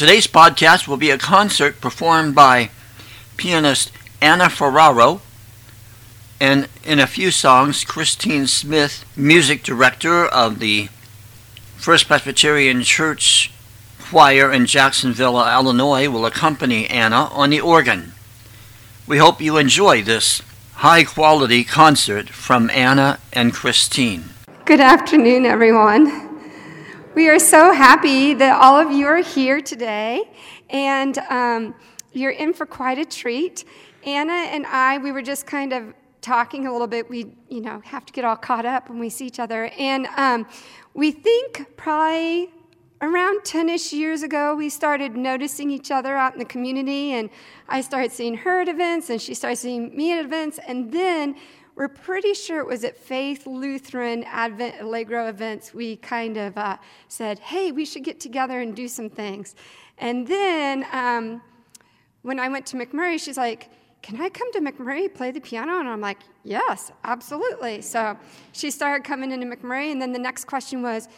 Today's podcast will be a concert performed by pianist Anna Ferraro and in a few songs, Christine Smith, music director of the First Presbyterian Church Choir in Jacksonville, Illinois, will accompany Anna on the organ. We hope you enjoy this high quality concert from Anna and Christine. Good afternoon, everyone. We are so happy that all of you are here today, and um, you're in for quite a treat. Anna and I, we were just kind of talking a little bit, we, you know, have to get all caught up when we see each other. And um, we think probably around 10 ish years ago, we started noticing each other out in the community. And I started seeing her at events, and she started seeing me at events. And then we're pretty sure it was at Faith Lutheran Advent Allegro events, we kind of uh, said, hey, we should get together and do some things. And then um, when I went to MacMurray, she's like, can I come to MacMurray, play the piano? And I'm like, yes, absolutely. So she started coming into MacMurray, and then the next question was,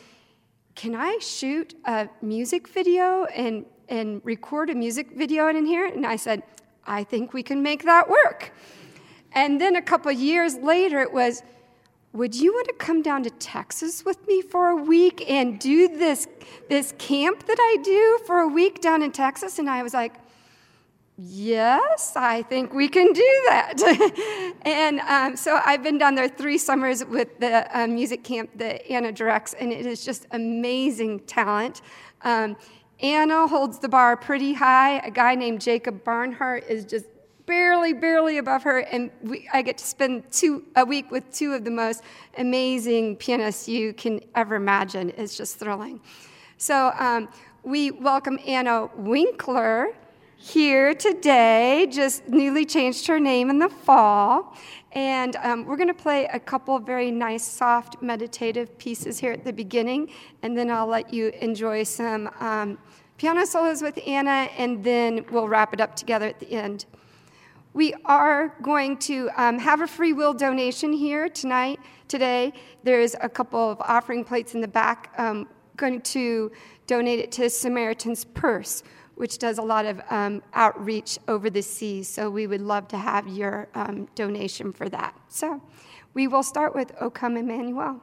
can I shoot a music video and, and record a music video in here? And I said, I think we can make that work. And then a couple years later, it was, would you want to come down to Texas with me for a week and do this, this camp that I do for a week down in Texas? And I was like, yes, I think we can do that. and um, so I've been down there three summers with the uh, music camp that Anna directs, and it is just amazing talent. Um, Anna holds the bar pretty high. A guy named Jacob Barnhart is just barely, barely above her, and we, I get to spend two, a week with two of the most amazing pianists you can ever imagine. It's just thrilling. So um, we welcome Anna Winkler here today, just newly changed her name in the fall. And um, we're going to play a couple very nice, soft, meditative pieces here at the beginning, and then I'll let you enjoy some um, piano solos with Anna, and then we'll wrap it up together at the end. We are going to um, have a free will donation here tonight, today. There's a couple of offering plates in the back. Um, going to donate it to Samaritan's Purse which does a lot of um, outreach over the seas. So we would love to have your um, donation for that. So we will start with O Come Emmanuel.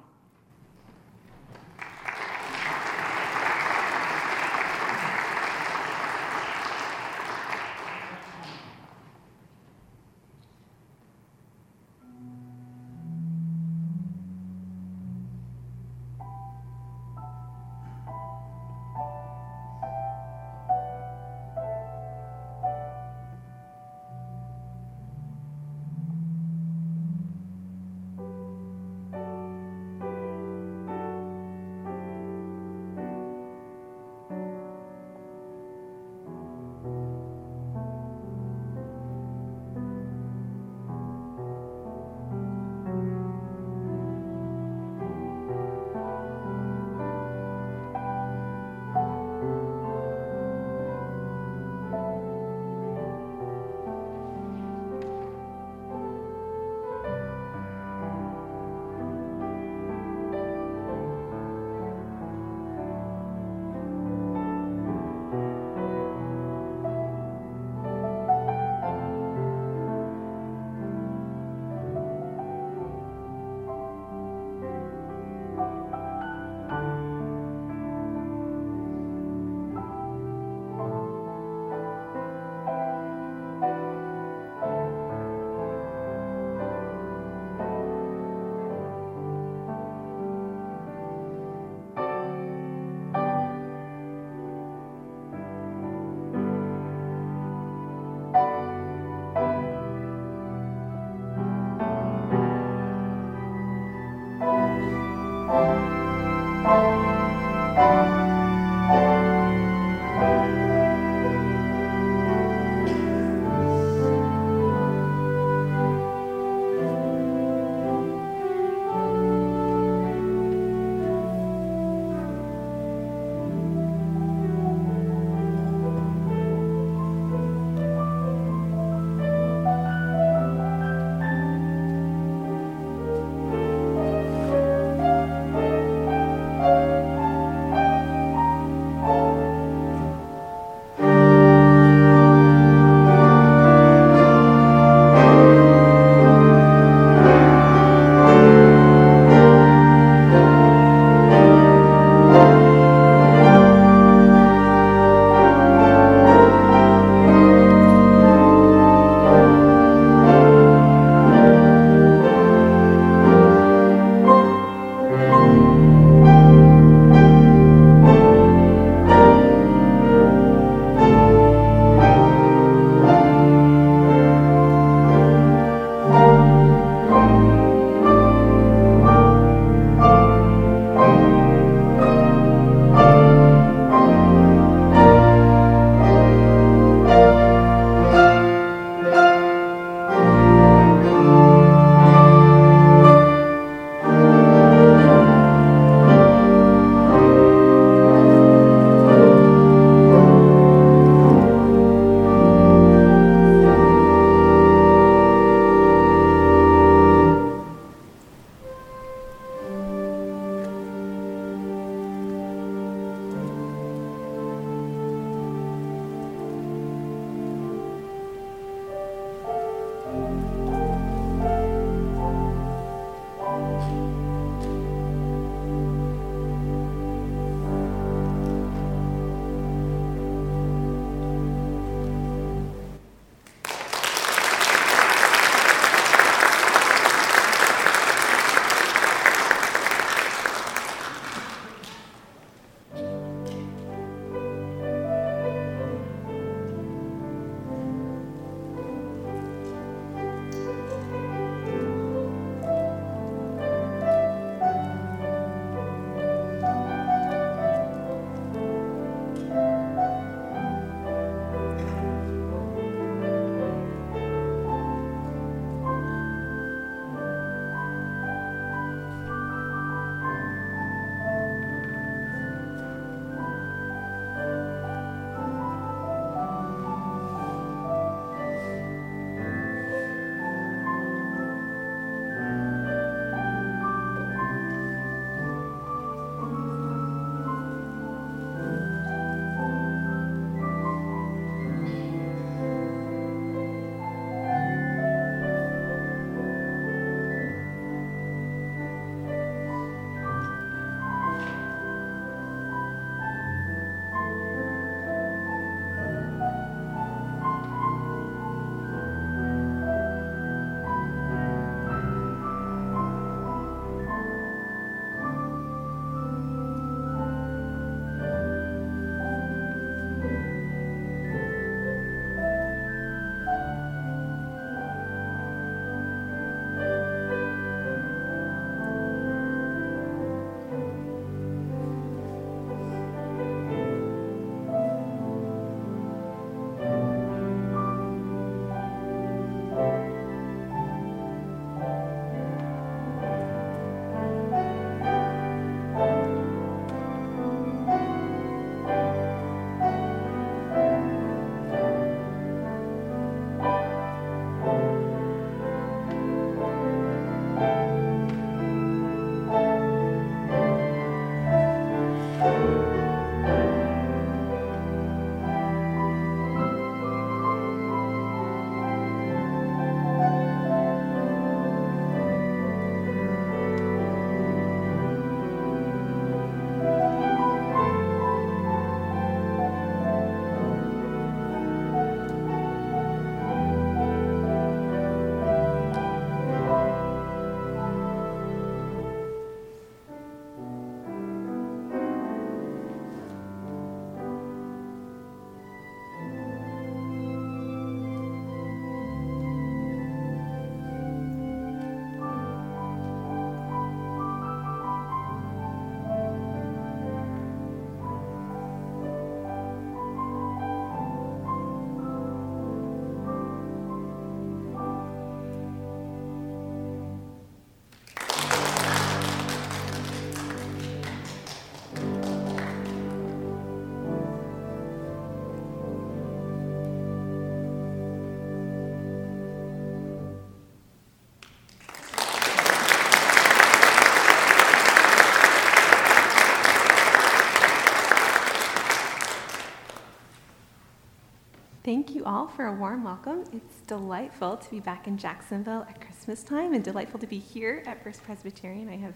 Thank you all for a warm welcome. It's delightful to be back in Jacksonville at Christmas time and delightful to be here at First Presbyterian. I have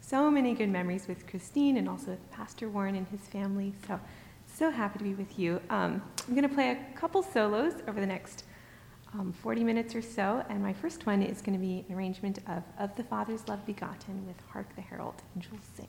so many good memories with Christine and also with Pastor Warren and his family. So, so happy to be with you. Um, I'm going to play a couple solos over the next um, 40 minutes or so, and my first one is going to be an arrangement of Of the Father's Love Begotten with Hark the Herald Angels Sing.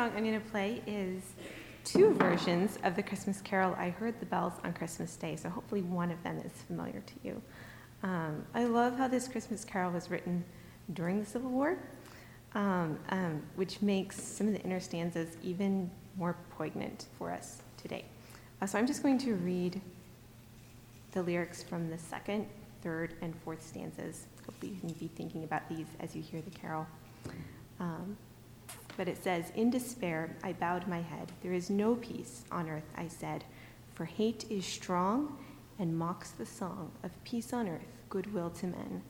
I'm going to play is two versions of the Christmas carol, I Heard the Bells on Christmas Day, so hopefully one of them is familiar to you. Um, I love how this Christmas carol was written during the Civil War, um, um, which makes some of the inner stanzas even more poignant for us today. Uh, so I'm just going to read the lyrics from the second, third, and fourth stanzas. Hopefully, you can be thinking about these as you hear the carol. But it says, In despair, I bowed my head. There is no peace on earth, I said, for hate is strong and mocks the song of peace on earth, goodwill to men.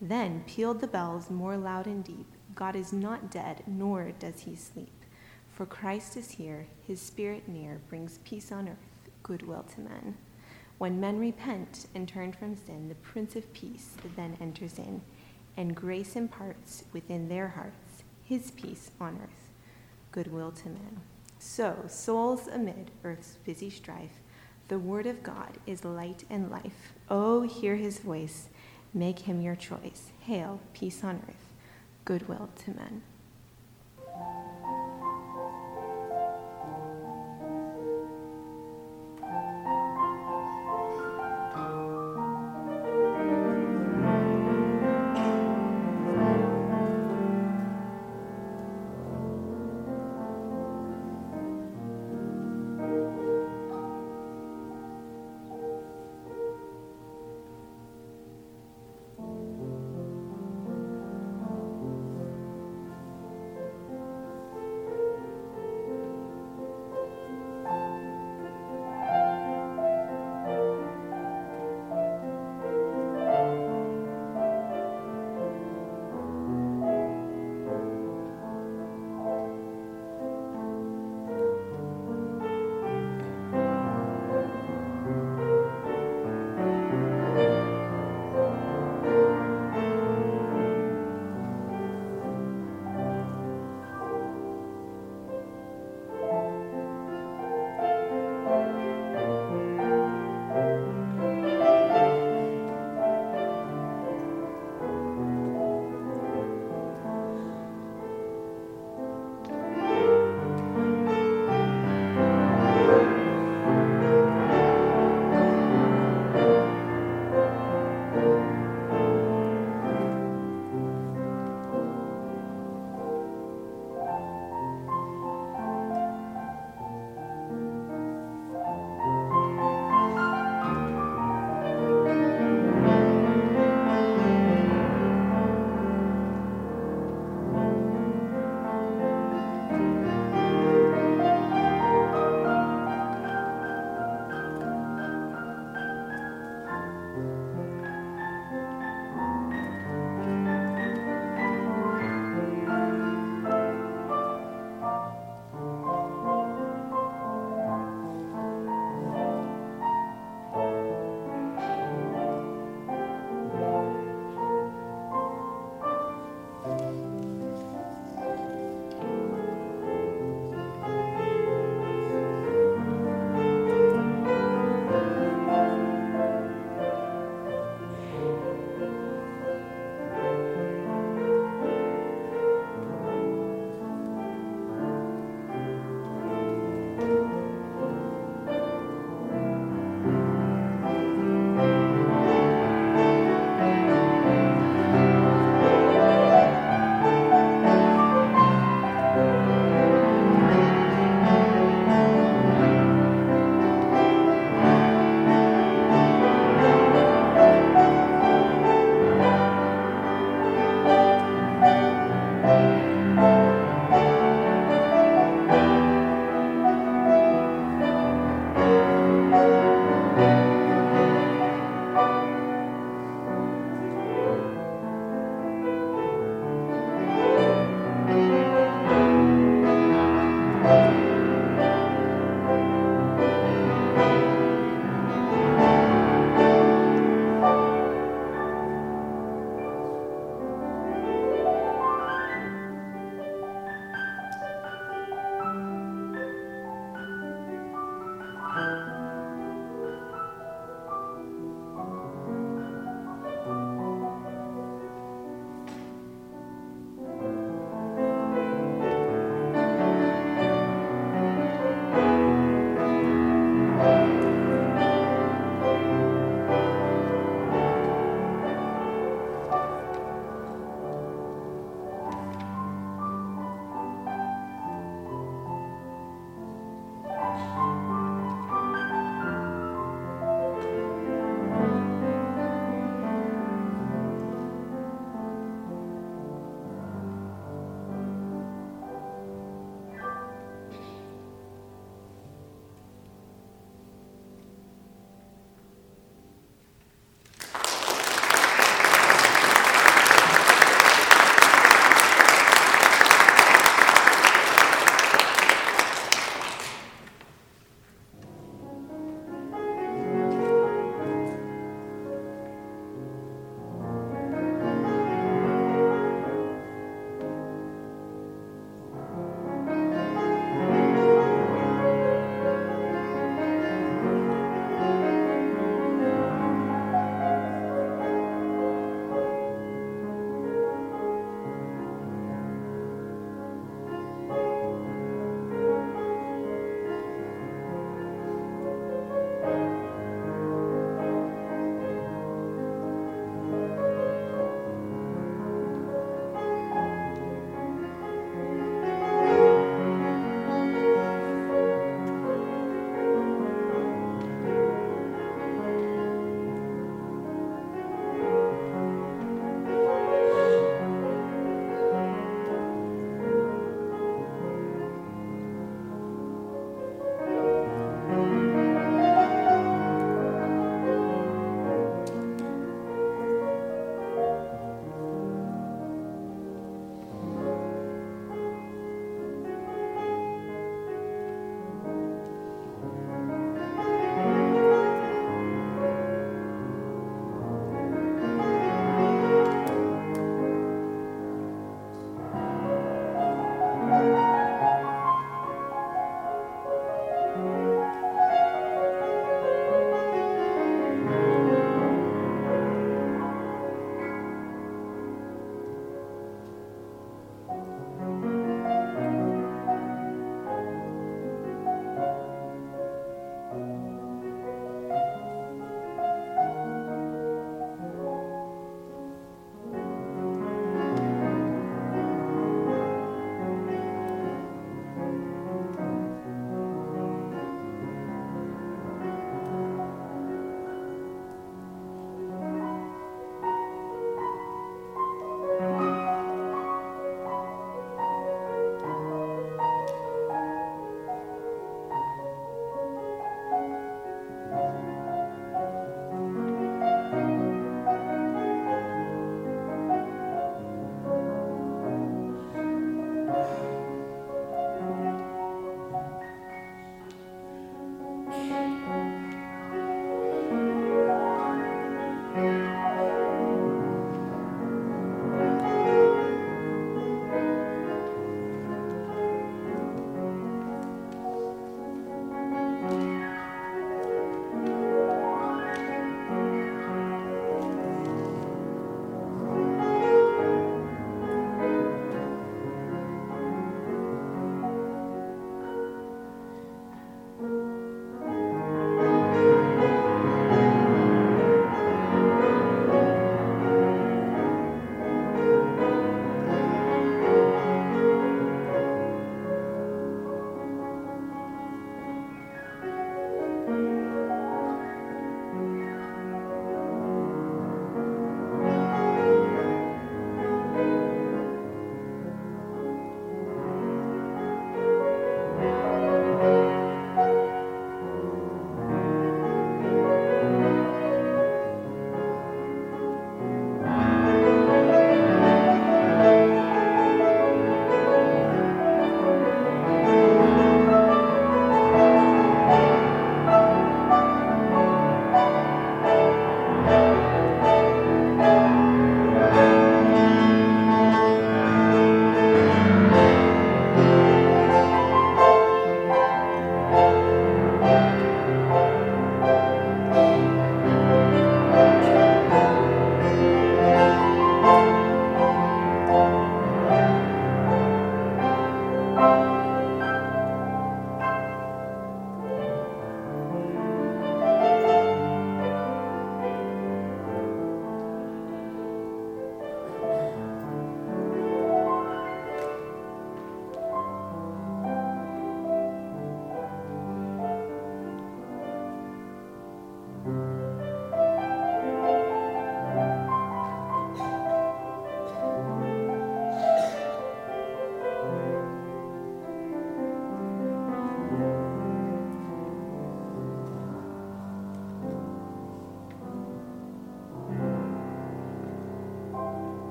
Then pealed the bells more loud and deep. God is not dead, nor does he sleep. For Christ is here, his spirit near, brings peace on earth, goodwill to men. When men repent and turn from sin, the Prince of Peace then enters in, and grace imparts within their hearts his peace on earth, goodwill to men. So, souls amid earth's busy strife, the word of God is light and life. Oh, hear his voice, make him your choice. Hail, peace on earth, goodwill to men.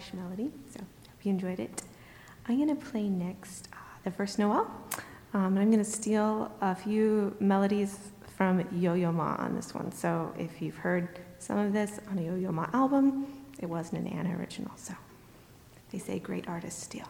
Irish melody. So hope you enjoyed it. I'm going to play next uh, the first Noel. Um, and I'm going to steal a few melodies from Yo Yo Ma on this one. So if you've heard some of this on a Yo Yo Ma album, it wasn't an Anna original. So they say great artists steal.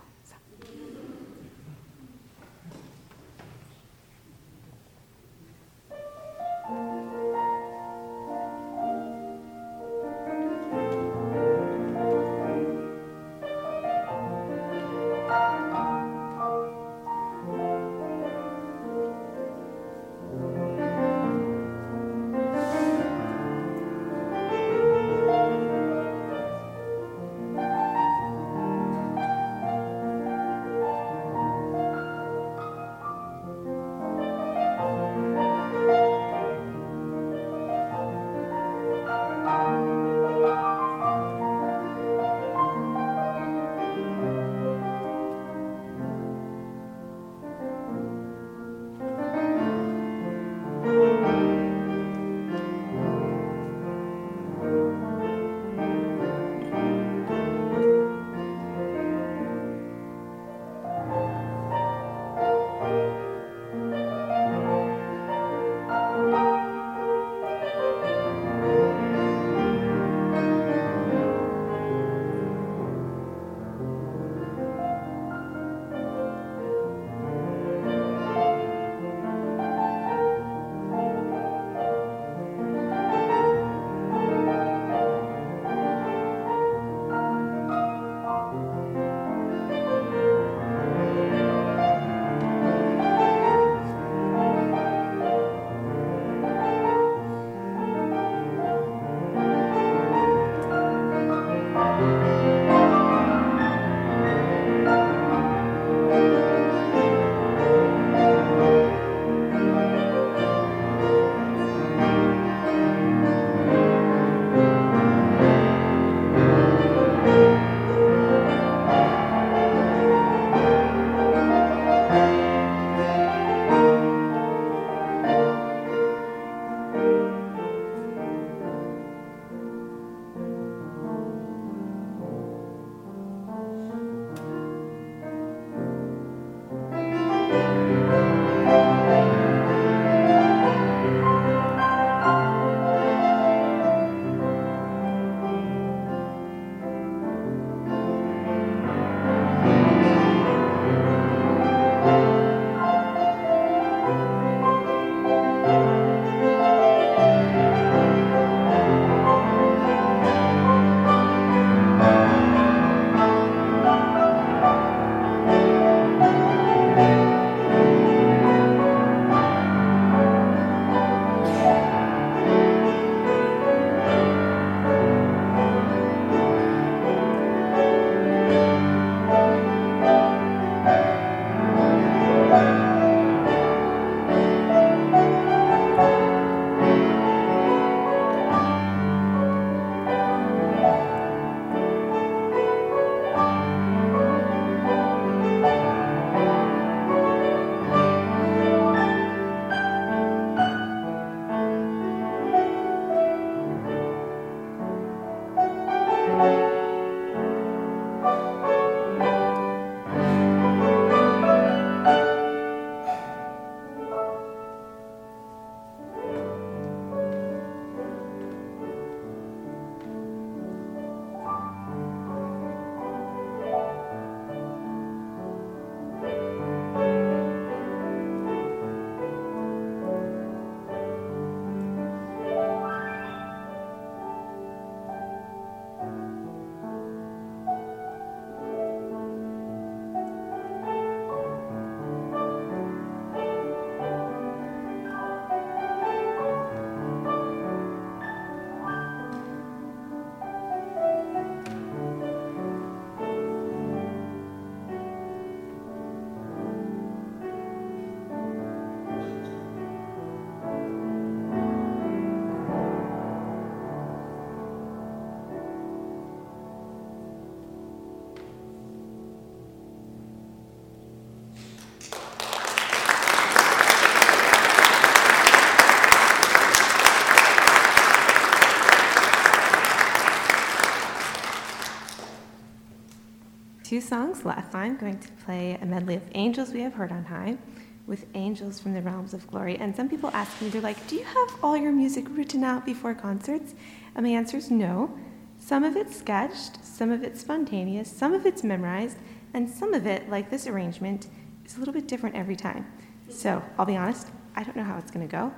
Few songs left. I'm going to play a medley of Angels We Have Heard on High with Angels from the Realms of Glory. And some people ask me, they're like, Do you have all your music written out before concerts? And my answer is no. Some of it's sketched, some of it's spontaneous, some of it's memorized, and some of it, like this arrangement, is a little bit different every time. So I'll be honest, I don't know how it's going to go.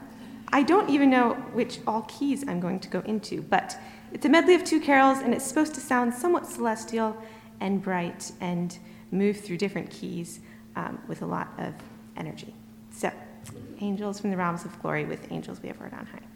I don't even know which all keys I'm going to go into, but it's a medley of two carols, and it's supposed to sound somewhat celestial and bright and move through different keys um, with a lot of energy. So, angels from the realms of glory with angels we have heard on high.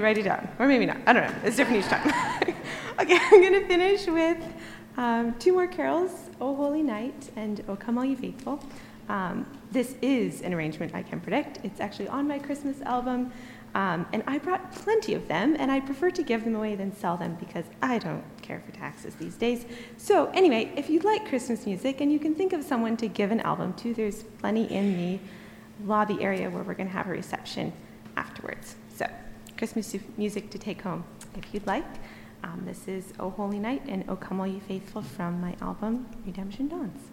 Maybe write it down, or maybe not. I don't know. It's different each time. okay, I'm going to finish with um, two more carols, O Holy Night and O Come All You Faithful. Um, this is an arrangement I can predict. It's actually on my Christmas album. Um, and I brought plenty of them, and I prefer to give them away than sell them because I don't care for taxes these days. So, anyway, if you like Christmas music and you can think of someone to give an album to, there's plenty in the lobby area where we're going to have a reception afterwards. Christmas music to take home if you'd like. Um, this is O Holy Night and O Come All You Faithful from my album Redemption Dawns.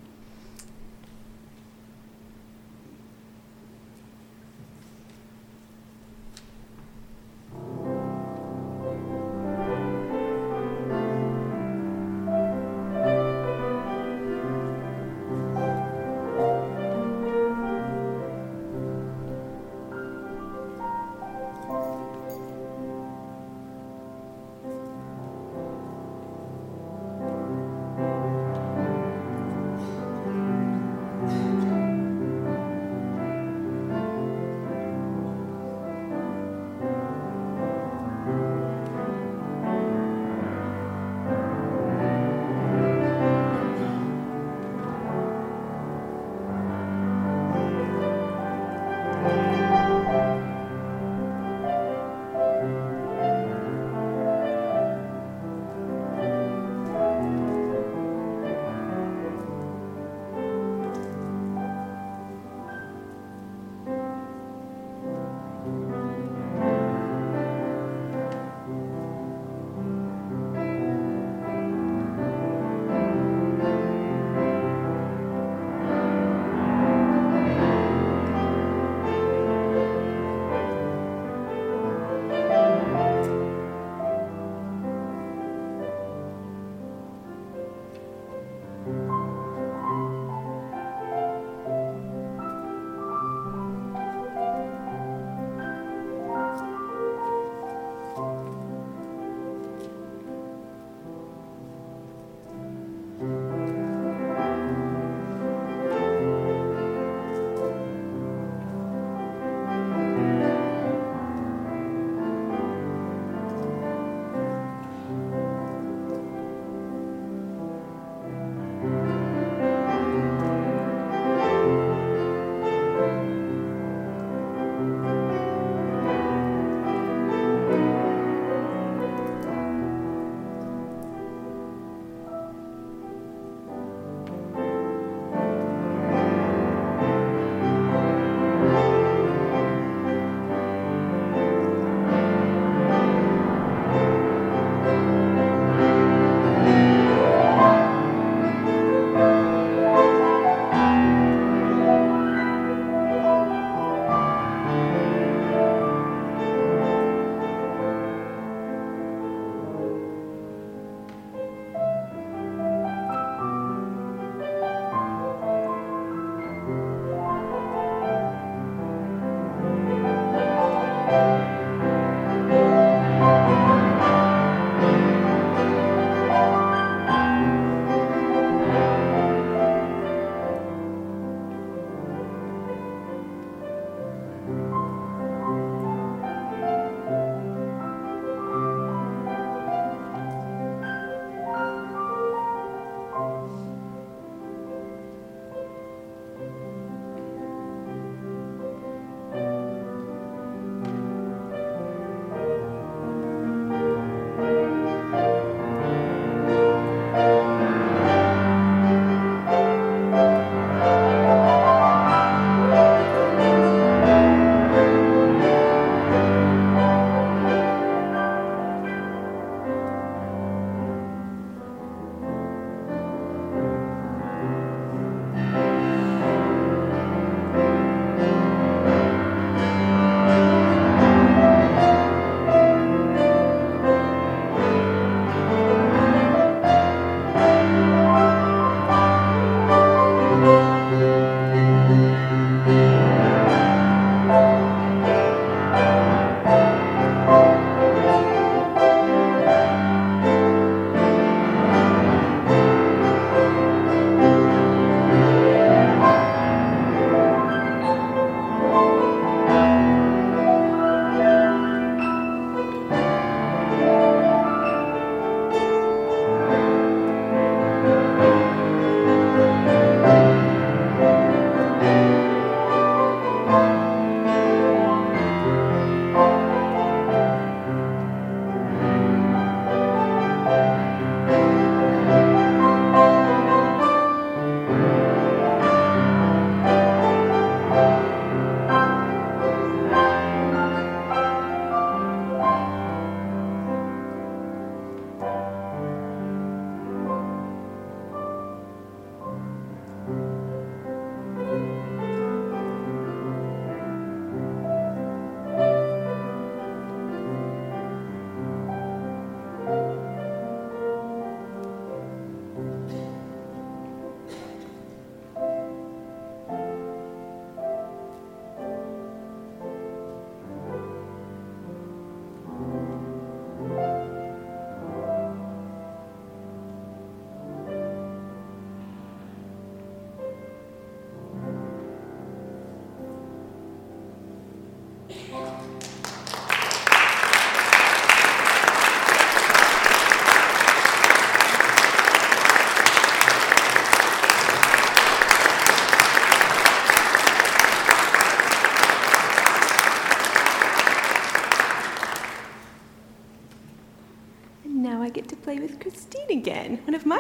Amen.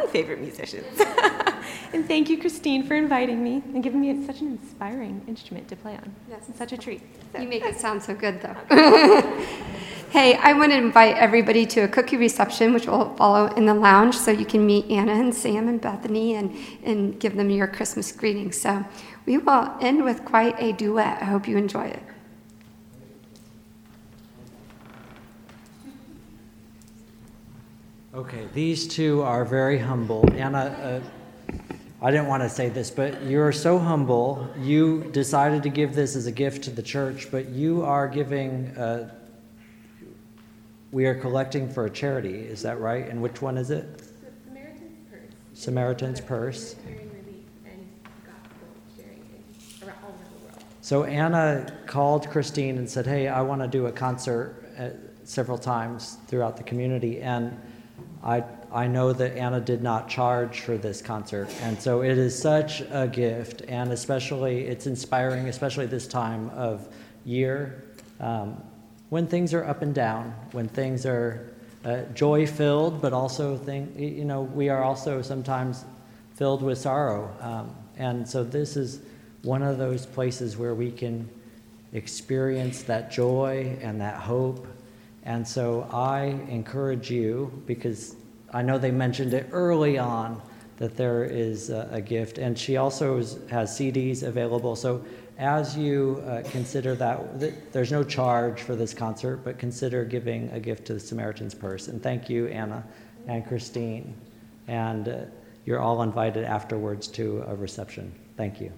Favorite musicians. and thank you, Christine, for inviting me and giving me such an inspiring instrument to play on. Yes. It's such a treat. So- You make it sound so good, though. hey, I want to invite everybody to a cookie reception, which will follow in the lounge, so you can meet Anna and Sam and Bethany and, and give them your Christmas greetings. So we will end with quite a duet. I hope you enjoy it. Okay, these two are very humble. Anna, uh, I didn't want to say this, but you're so humble. You decided to give this as a gift to the church, but you are giving, uh, we are collecting for a charity, is that right? And which one is it? Samaritan's Purse. Samaritan's Purse. Humanitarian relief and gospel sharing in, around all over the world. So Anna called Christine and said, "Hey, I want to do a concert uh, several times throughout the community." And I I know that Anna did not charge for this concert, and so it is such a gift, and especially it's inspiring, especially this time of year um, when things are up and down, when things are uh, joy filled, but also thing you know we are also sometimes filled with sorrow, um, and so this is one of those places where we can experience that joy and that hope. And so I encourage you, because I know they mentioned it early on that there is a, a gift. And she also is, has CDs available. So as you uh, consider that, th- there's no charge for this concert, but consider giving a gift to the Samaritan's Purse. And thank you, Anna and Christine. And uh, you're all invited afterwards to a reception. Thank you.